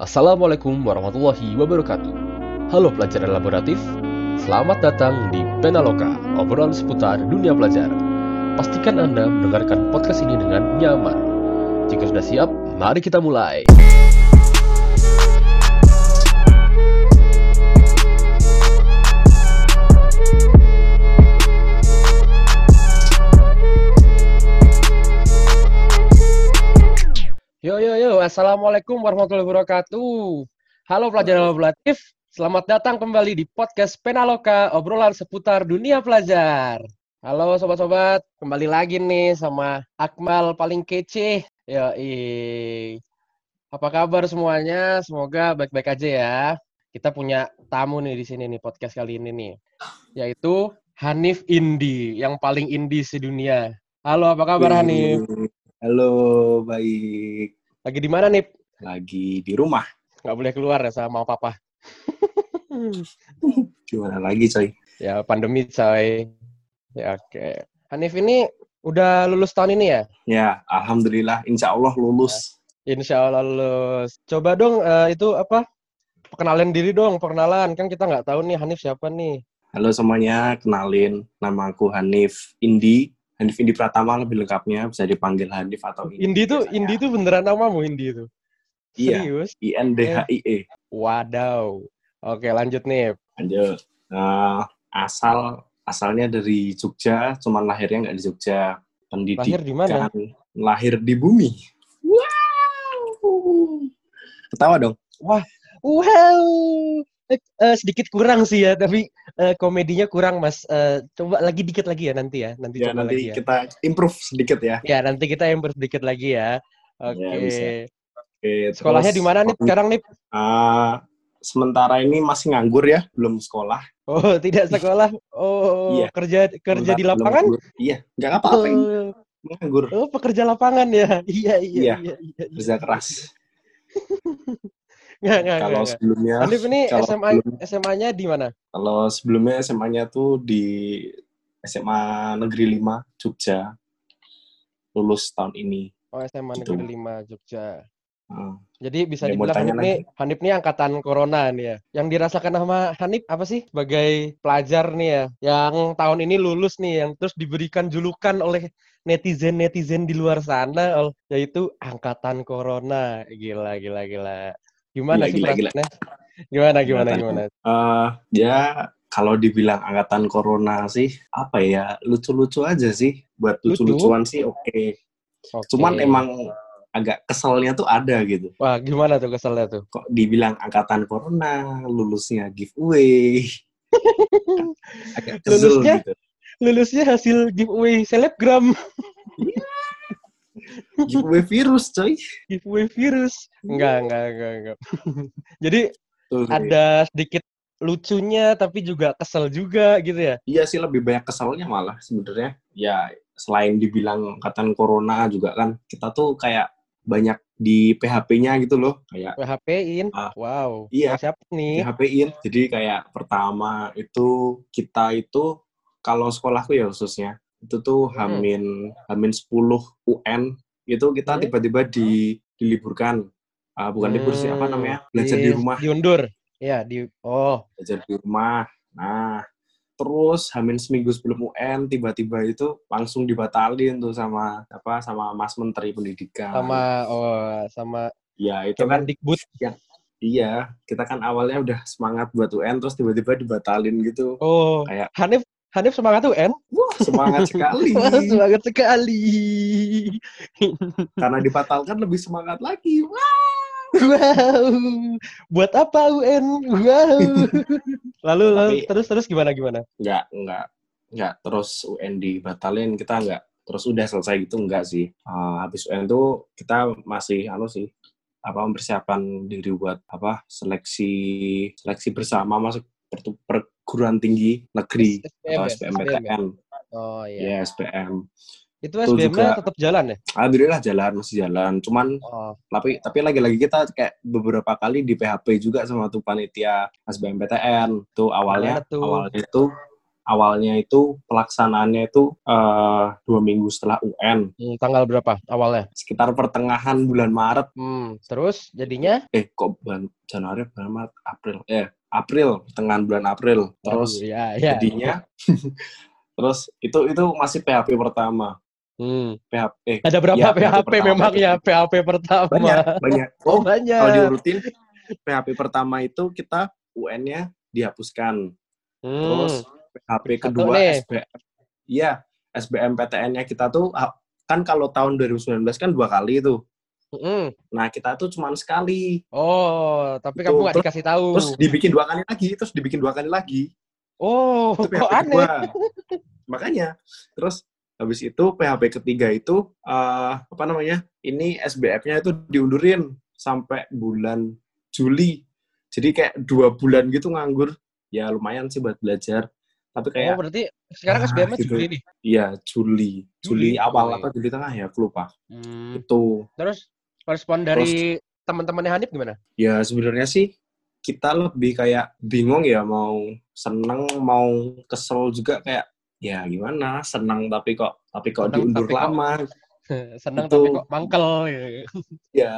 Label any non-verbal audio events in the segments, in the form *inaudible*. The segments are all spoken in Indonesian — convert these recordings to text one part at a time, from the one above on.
Assalamualaikum warahmatullahi wabarakatuh. Halo pelajar laboratif, selamat datang di Penaloka, obrolan seputar dunia pelajar. Pastikan Anda mendengarkan podcast ini dengan nyaman. Jika sudah siap, mari kita mulai. Yo yo yo, assalamualaikum warahmatullahi wabarakatuh. Halo pelajar laboratif, selamat datang kembali di podcast Penaloka, obrolan seputar dunia pelajar. Halo sobat-sobat, kembali lagi nih sama Akmal paling kece. Yo Apa kabar semuanya? Semoga baik-baik aja ya. Kita punya tamu nih di sini nih podcast kali ini nih, yaitu Hanif Indi, yang paling indie sedunia. Halo, apa kabar Hanif? Halo, baik. Lagi di mana nih? Lagi di rumah. Nggak boleh keluar ya sama papa. *laughs* Gimana lagi, coy? Ya, pandemi, coy. Ya, oke. Hanif ini udah lulus tahun ini ya? Ya, alhamdulillah, insya Allah lulus. Insya Allah lulus. Coba dong, eh, itu apa? Perkenalan diri dong, perkenalan. Kan kita nggak tahu nih Hanif siapa nih. Halo semuanya, kenalin. Nama aku Hanif Indi. Hanif Indi Pratama lebih lengkapnya, bisa dipanggil Hanif atau Indi. Indi tuh. Indi tuh beneran namamu Indi itu? Iya. Serius? I-N-D-H-I-E. Wadaw. Oke, lanjut nih. Lanjut. Nah, asal asalnya dari Jogja, cuman lahirnya nggak di Jogja. Pendidikan. Lahir di mana? Lahir di bumi. Wow. Ketawa dong. Wow, eh, sedikit kurang sih ya, tapi eh, komedinya kurang mas. Eh, coba lagi dikit lagi ya nanti ya, nanti Ya, coba nanti lagi ya. kita improve sedikit ya. Ya nanti kita yang sedikit lagi ya. Oke. Ya, bisa. Oke, Sekolahnya di mana nih sekarang nih? ah, sementara ini masih nganggur ya, belum sekolah. Oh tidak sekolah. Oh Iya. kerja kerja Sementara di lapangan? Iya, nggak apa-apain. Oh, Nganggur, oh, pekerja lapangan ya. *laughs* Iya iya Iya. iya. iya, iya. kerja keras. *laughs* Nggak nggak Kalau nggak. sebelumnya, Hanif ini SMA SMA-nya di mana? kalau sebelumnya SMA-nya tuh di SMA Negeri 5 Jogja. Lulus tahun ini. Oh SMA Gitu. Negeri 5 Jogja. Hmm. Jadi bisa Ya, dibilang Hanif nih, Hanif nih angkatan corona nih ya. Yang dirasakan sama Hanif apa sih sebagai pelajar nih ya, yang tahun ini lulus nih, yang terus diberikan julukan oleh netizen-netizen di luar sana, yaitu angkatan corona. Gila, gila, gila. Gimana Gila, sih gila, gila. perasaannya? Gimana, gimana, gimana? Eh, ya kalau dibilang angkatan corona sih apa ya lucu-lucu aja sih buat Lucu? lucu-lucuan sih oke Oke. cuman emang agak keselnya tuh ada gitu Wah, gimana tuh keselnya tuh? kok dibilang angkatan corona lulusnya giveaway *laughs* agak kesel Lulusnya? gitu Lulusnya hasil giveaway selebgram, giveaway virus coy giveaway virus. Enggak, enggak, enggak, enggak. *laughs* Jadi Tuh, ada sedikit lucunya tapi juga kesel juga gitu ya. iya sih lebih banyak keselnya malah sebenarnya ya selain dibilang angkatan corona juga kan kita tuh kayak banyak di PHP-nya gitu loh kayak PHP-in. Ah, wow. iya. Siapa nih? PHP-in. Jadi kayak pertama itu kita itu kalau sekolahku ya khususnya itu tuh Hmm. hamin hamin 10 UN itu kita Hmm. tiba-tiba di diliburkan. Ah, bukan libur sih apa Hmm, namanya? Belajar di rumah, Diundur. Ya, di Oh, belajar di rumah. Nah, terus hamin seminggu sebelum UN tiba-tiba itu langsung dibatalin tuh sama apa sama Mas Menteri Pendidikan. sama oh sama ya itu kan Kemendikbud. iya, kita kan awalnya udah semangat buat UN terus tiba-tiba dibatalin gitu. Oh, Kayak Hanif Hanif semangat tuh, En? Wah, semangat *laughs* sekali. Wah, semangat sekali. Karena dibatalkan lebih semangat lagi. Wah. Wow. Buat apa UN? Wow. lalu, lalu Tapi- terus terus gimana gimana? Enggak, enggak. Enggak, terus UN dibatalin, kita enggak. Terus udah selesai gitu, enggak sih. Eh, habis UN tuh kita masih, anu sih, apa mempersiapkan diri buat apa seleksi seleksi bersama masuk pertu- perguruan tinggi negeri SBM atau ya? SBMPTN Oh ya iya. SPM Itu Itu SBM-nya juga- tetap jalan ya? alhamdulillah jalan masih jalan cuman Oh, tapi tapi lagi-lagi kita kayak beberapa kali di PHP juga sama tuh panitia SBMPTN tuh awalnya tuh? awalnya tuh awalnya itu pelaksanaannya itu eh, dua minggu setelah UN, Hmm, tanggal berapa awalnya? sekitar pertengahan bulan Maret. Hmm, terus jadinya? Eh, kok bulan Januari, bulan Maret, April? Eh, April, pertengahan bulan April. Terus Waduh, ya, ya. jadinya, *laughs* terus itu itu masih PHP pertama. Hmm. PHP, eh, Ada berapa Ya, itu PHP pertama. memang ya? PHP pertama. banyak, banyak. Oh, Oh, banyak. kalau diurutin, PHP pertama itu kita UN-nya dihapuskan. Hmm. Terus PHP Satu kedua nih. SBM. Iya, SBMPTN-nya kita tuh kan kalau tahun 2019 kan dua kali itu. Mm-mm. Nah, kita tuh cuma sekali. Oh, tapi Tuh, kamu nggak dikasih tahu. Terus dibikin dua kali lagi, terus dibikin dua kali lagi. oh, Itu kok PHP aneh? kedua. Makanya, terus habis itu PHP ketiga itu eh, apa namanya? Ini SBF-nya itu diundurin sampai bulan Juli. Jadi kayak dua bulan gitu nganggur. Ya lumayan sih buat belajar. Tapi Oh, kayak berarti sekarang Ah, SBM-nya gitu. Juli nih. Iya, Juli. Juli, Juli. awal Oh, apa Juli tengah ya, aku lupa. Hmm. Itu. Terus respon dari teman-temannya Hanif gimana? Ya sebenarnya sih kita lebih kayak bingung ya mau seneng, mau kesel juga kayak ya gimana, senang tapi kok tapi kok Seneng diundur tapi kok- lama. *laughs* Senang Itu. tapi kok mangkel. ya. Ya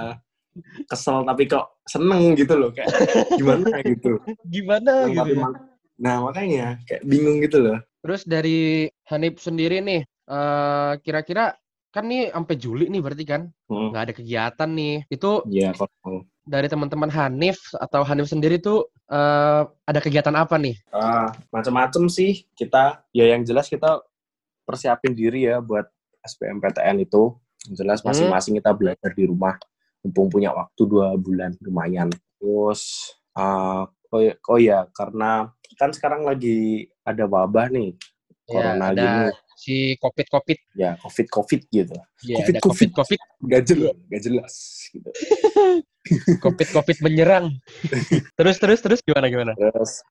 kesel tapi kok seneng gitu loh kayak gimana *laughs* gitu. Gimana Seneng gitu. tapi ya? Nah, makanya kayak bingung gitu loh. Terus dari Hanif sendiri nih, eh, kira-kira kan nih sampai Juli nih berarti kan Hmm. nggak ada kegiatan nih. Itu Ya kalau dari teman-teman Hanif atau Hanif sendiri tuh eh, ada kegiatan apa nih? Ah, macam-macam sih kita ya yang jelas kita persiapin diri ya buat SBMPTN itu yang jelas Hmm. masing-masing kita belajar di rumah mumpung punya waktu dua bulan lumayan terus ah, oh, ya, oh ya karena kan sekarang lagi ada wabah nih corona ya, ada gini si COVID COVID. ya covid covid gitu Ya, Covid, COVID COVID gak jelas gak jelas gitu *laughs* COVID COVID menyerang. *laughs* terus terus terus gimana gimana? terus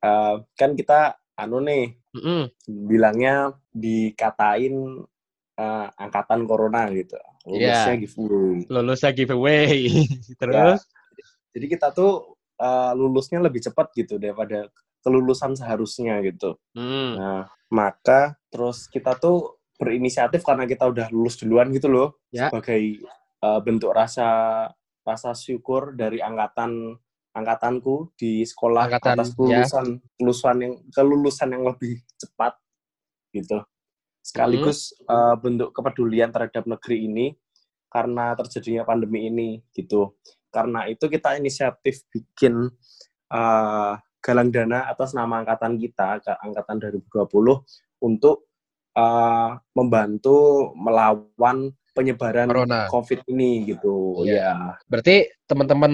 ah, kan kita anu nih Mm-mm. bilangnya dikatain eh, angkatan corona gitu. Lulusnya Iya. giveaway. Lulusnya giveaway. *laughs* terus Jadi kita tuh eh, lulusnya lebih cepat gitu daripada kelulusan seharusnya gitu. Hmm. Nah, maka terus kita tuh berinisiatif karena kita udah lulus duluan gitu loh Ya. sebagai eh, bentuk rasa rasa syukur dari angkatan angkatanku di sekolah Angkatan, atas ya. kelulusan kelulusan yang kelulusan yang lebih cepat gitu sekaligus Hmm. eh, bentuk kepedulian terhadap negeri ini karena terjadinya pandemi ini gitu karena itu kita inisiatif bikin eh, galang dana atas nama angkatan kita ke- angkatan 2020 untuk eh, membantu melawan penyebaran Corona. COVID ini gitu Iya. ya Berarti teman-teman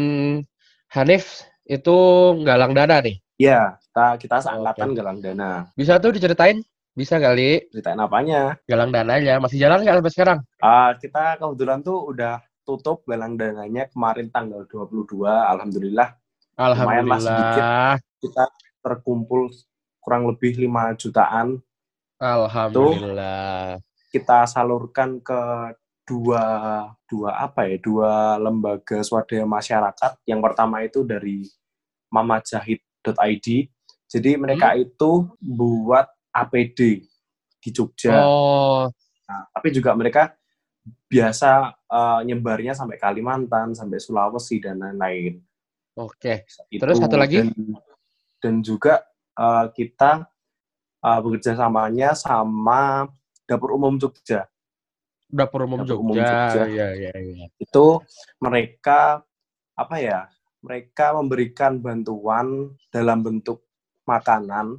Hanif itu galang dana nih. ya kita kita seangkatan Oke. galang dana Bisa tuh diceritain? Bisa kali ceritain apanya galang dananya. Masih jalan nggak sampai sekarang? Ah, kita kebetulan tuh udah tutup galang dananya kemarin tanggal 22 alhamdulillah Lumayan lah sedikit. Kita terkumpul kurang lebih 5 jutaan Alhamdulillah. kita salurkan ke dua dua apa ya dua lembaga swadaya masyarakat yang pertama itu dari mamajahid.id jadi mereka Hmm. itu buat APD di Jogja Oh, Nah, tapi juga mereka biasa eh, nyebarnya sampai Kalimantan sampai Sulawesi dan lain-lain oke. Itu, Terus satu lagi? dan, dan juga eh, kita eh, bekerja samanya sama dapur umum Jogja Dapur umum Dapur umum Jogja. Jogja. Iya, iya, iya. itu mereka apa ya mereka memberikan bantuan dalam bentuk makanan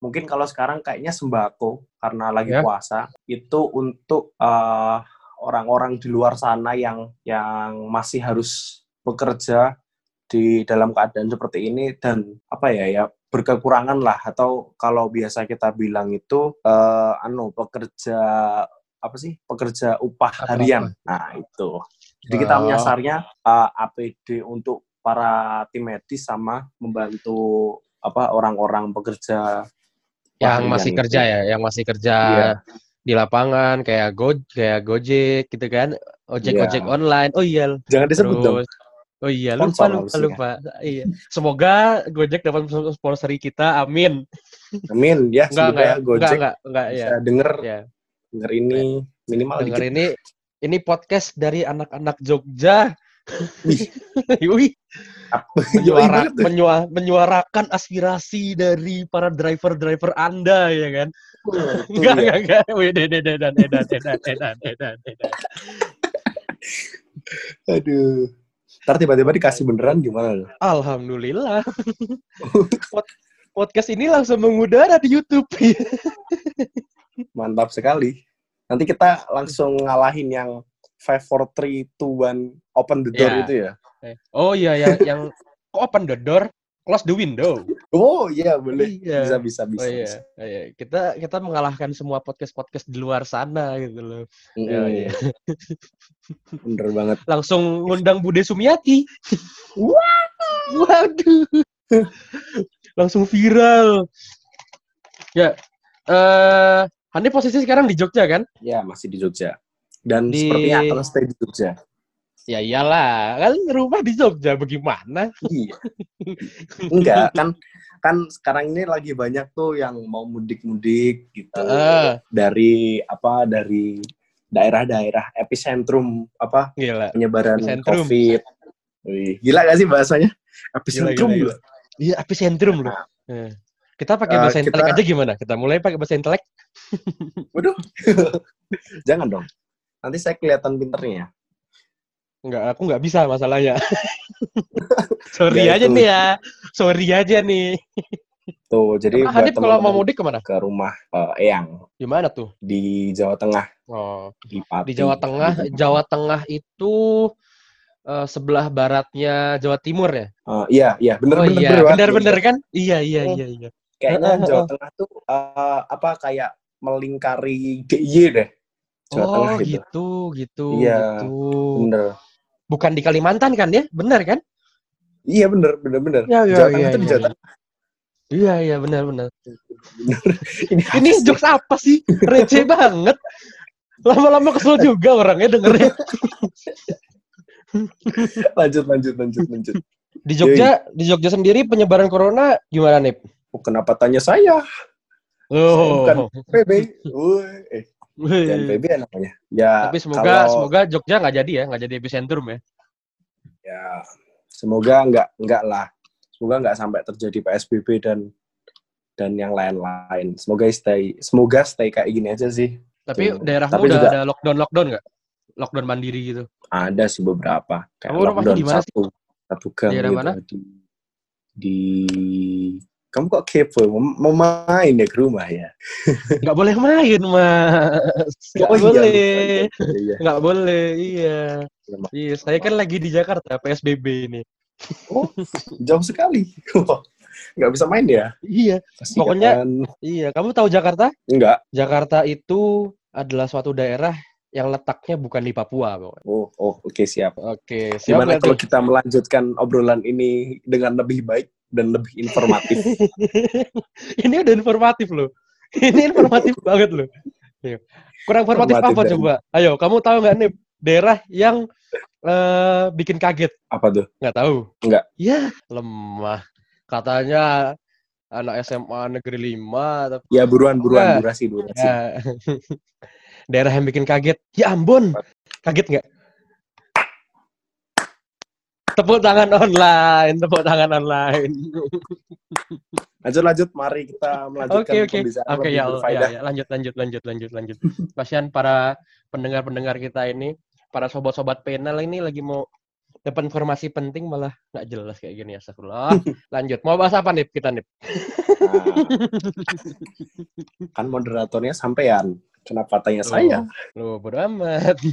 mungkin kalau sekarang kayaknya sembako karena lagi Ya. puasa itu untuk eh, orang-orang di luar sana yang yang masih harus bekerja di dalam keadaan seperti ini dan apa ya ya berkekurangan lah atau kalau biasa kita bilang itu eh, anu pekerja apa sih pekerja upah Apa-apa. harian nah itu jadi kita Oh. menyasarnya uh, APD untuk para tim medis sama membantu apa orang-orang pekerja Yang masih itu. kerja ya, yang masih kerja Iya. di lapangan kayak Go kayak Gojek gitu kan. Ojek-ojek Iya. online. Oh iya. Jangan disebut dong. Oh iya, lupa lupa lupa. Iya. Semoga Gojek dapat sponsori kita. Amin. Amin ya Enggak enggak semoga ya. Gojek Enggak enggak enggak ya. bisa denger Ya. denger ini minimal Dengar dikit. ini ini podcast dari anak-anak Jogja. Wih, Yoi menyuara, banget tuh. menyua- menyuarakan aspirasi dari para driver-driver Anda ya kan? Enggak, ya. enggak, enggak. Wih, edan, edan, edan, edan, edan, edan, edan. Aduh. Ntar tiba-tiba dikasih beneran gimana? Alhamdulillah. *laughs* Pod- Podcast ini langsung mengudara di YouTube. *laughs* Mantap sekali. Nanti kita langsung ngalahin yang 5, 4, 3, 2, 1, open the door Ya. itu ya. Oh iya, yang yang *laughs* open the door, close the window. Oh iya boleh. Iya. Bisa, bisa, bisa. Oh iya, bisa. oh, iya. kita kita mengalahkan semua podcast-podcast di luar sana gitu loh. Mm-mm. Oh, iya. *laughs* Bener banget. Langsung ngundang Bude Sumiati. Waduh. Langsung viral. Ya. Eh, Hani posisi sekarang di Jogja kan? Ya, masih di Jogja. Dan Di- sepertinya akan stay di Jogja. Ya iyalah, kan rumah di Jogja bagaimana? Iya. Enggak, kan kan sekarang ini lagi banyak tuh yang mau mudik-mudik gitu. Heeh. Dari apa dari daerah-daerah epicentrum apa Gila. penyebaran Epicentrum. COVID. Wih, gila gak sih bahasanya? Epicentrum. gila, loh. Iya, epicentrum loh. Eh, Kita pakai Eh, bahasa kita- intelek aja gimana? Kita mulai pakai bahasa intelek. Waduh. *laughs* Jangan dong. Nanti saya kelihatan pinternya. Enggak, aku nggak bisa masalahnya. *laughs* Sorry Ya, aja itu. nih ya. Sorry aja nih. Tuh, jadi Emang Hanif kalau mau mudik ke mana? ke rumah eh, Eyang Di mana tuh? di Jawa Tengah, Oh, di Pati. di Jawa Tengah. Jawa Tengah itu eh, sebelah baratnya Jawa Timur ya? Eh, iya, iya, bener oh bener iya, bener, benar-benar kan? Iya, iya, Oh. iya, iya. Kayaknya Jawa. Tengah tuh eh, apa kayak melingkari DIY deh. Jawa oh, Tengah gitu. gitu, gitu, Iya, gitu. Bener. Bukan di Kalimantan kan ya? Benar kan? Iya bener, bener bener. Iya, iya, Jawa iya, di iya, Jawa iya. Tengah. Iya, iya, benar, benar. *laughs* Ini, Ini jokes apa sih? Receh banget. Lama-lama kesel juga orangnya dengernya. *laughs* lanjut lanjut lanjut lanjut. Di Jogja, di Jogja sendiri penyebaran corona gimana nih? Oh, kenapa tanya saya? Oh, bukan. PB. *laughs* Woi, eh, jangan PB ya namanya. Ya, tapi semoga kalau- semoga Jogja nggak jadi ya, nggak jadi epicentrum ya. ya semoga nggak nggak lah. Semoga nggak sampai terjadi PSBB dan dan yang lain-lain. Semoga stay semoga stay kayak gini aja sih. Tapi Tuh. daerahmu Tapi udah juga- ada lockdown lockdown nggak? Lockdown mandiri gitu. Ada sih beberapa. Kayak Kamu lockdown di mana sih? satu, satu gang Daerah gitu. mana? Di, di kamu kok kepo? Mau, main ya ke rumah ya? *laughs* Nggak boleh main mas. Nggak Oh iya, boleh. Iya, iya. *laughs* Nggak boleh. Iya. Iya. Iya. Saya kan lagi di Jakarta PSBB ini. Oh, jauh sekali. *laughs* Nggak bisa main ya? Iya. Kasihan. Pokoknya- Iya. Kamu tahu Jakarta? enggak. Jakarta itu adalah suatu daerah yang letaknya bukan di Papua. Oh, oh oke siap. Oke. Siap Gimana kalau kita melanjutkan obrolan ini dengan lebih baik dan lebih informatif? *laughs* ini udah informatif loh. Ini informatif banget loh. Iya. Kurang informatif Informatif apa dan- coba? Ayo, kamu tahu nggak nih daerah yang eh, bikin kaget? Apa tuh? Nggak tahu? Nggak. Ya, lemah. Katanya anak SMA negeri 5 tapi Ya buruan buruan Enggak. durasi durasi. ya. *laughs* daerah yang bikin kaget. Ya ampun. Kaget nggak? Tepuk tangan online, tepuk tangan online. Lanjut lanjut, mari kita melanjutkan Oke oke pembicaraan oke lebih ya, ya ya lanjut lanjut lanjut lanjut lanjut. Kasihan para pendengar pendengar kita ini, para sobat-sobat panel ini lagi mau dapat informasi penting malah nggak jelas kayak gini ya *laughs* Lanjut, mau bahas apa nih kita nih? Nah, kan moderatornya sampean. Kenapa tanya saya? Lu bodo amat. *laughs*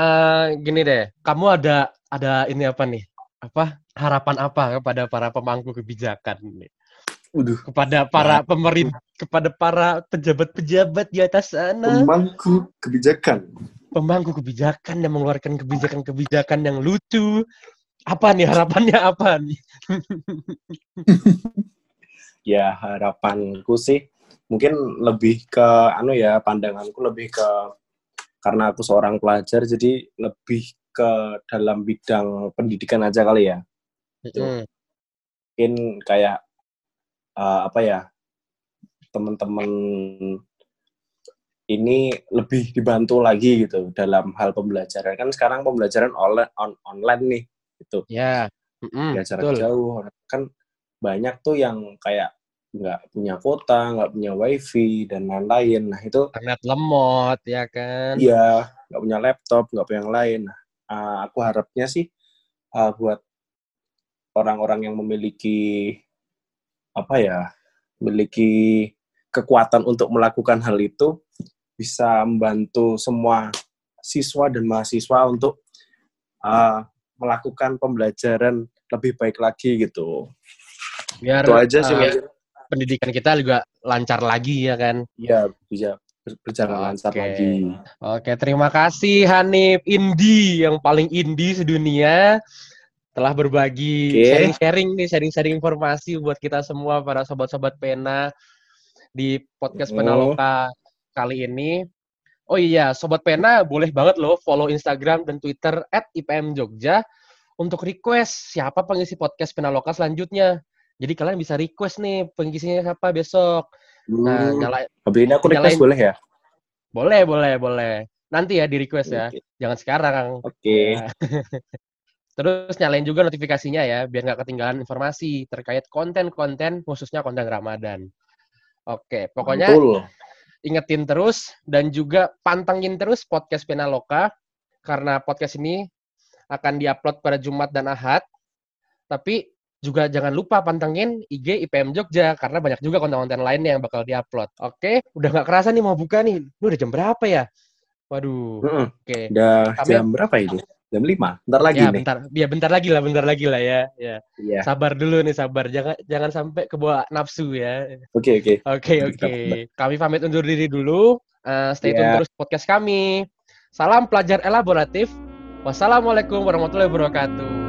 Eh, gini deh, kamu ada ada ini apa nih? Apa harapan apa kepada para pemangku kebijakan nih? Waduh, Kepada para pemerintah, kepada para pejabat-pejabat di atas sana. pemangku kebijakan. pemangku kebijakan yang mengeluarkan kebijakan-kebijakan yang lucu. Apa nih harapannya apa nih? *laughs* Ya harapanku sih mungkin lebih ke anu ya pandanganku lebih ke karena aku seorang pelajar jadi lebih ke dalam bidang pendidikan aja kali ya. Mm-mm. Mungkin kayak uh, apa ya teman-teman ini lebih dibantu lagi gitu dalam hal pembelajaran kan sekarang pembelajaran online on, online nih gitu Ya. Mm-mm, belajar betul. jauh kan banyak tuh yang kayak nggak punya kuota nggak punya wifi dan lain-lain nah itu Internet lemot ya kan. iya nggak punya laptop nggak punya yang lain nah, uh, aku harapnya sih uh, buat orang-orang yang memiliki apa ya memiliki kekuatan untuk melakukan hal itu bisa membantu semua siswa dan mahasiswa untuk uh, melakukan pembelajaran lebih baik lagi gitu. Biar Itu aja sih mungkin. pendidikan kita juga lancar lagi ya kan. Iya, bisa berjalan lancar lagi. Oke, terima kasih Hanif Indi yang paling indie sedunia telah berbagi sharing-sharing nih, sharing-sharing informasi buat kita semua para sobat-sobat pena di podcast Pena Oh. Loka kali ini. Oh iya, sobat pena boleh banget loh follow Instagram dan Twitter @ipmjogja untuk request siapa pengisi podcast Pena Loka selanjutnya. Jadi kalian bisa request nih pengisinya siapa besok. Nah, Hmm. nyala Habis ini aku request nyalain- boleh ya? boleh, boleh, boleh. Nanti ya di request ya. Oke. Jangan sekarang. Oke. Ya. *laughs* Terus nyalain juga notifikasinya ya, biar nggak ketinggalan informasi terkait konten-konten, khususnya konten Ramadan. Oke, pokoknya Mantul. ingetin terus dan juga pantengin terus podcast Penaloka karena podcast ini akan diupload pada Jumat dan Ahad. Tapi juga jangan lupa pantengin IG IPM Jogja karena banyak juga konten-konten lainnya yang bakal diupload. Oke, udah nggak kerasa nih mau buka nih. Ini udah jam berapa ya? Waduh. Mm-mm. Oke. Udah Kami- jam berapa ini? Jam 5. Bentar lagi ya nih. bentar, ya bentar lagi lah, bentar lagi lah ya. Ya, Iya. sabar dulu nih, sabar. Jangan jangan sampai kebawa nafsu ya. Oke, oke. Oke, oke. Kami pamit undur diri dulu. Eh, stay tune Iya. terus podcast kami. Salam pelajar elaboratif. Wassalamualaikum warahmatullahi wabarakatuh.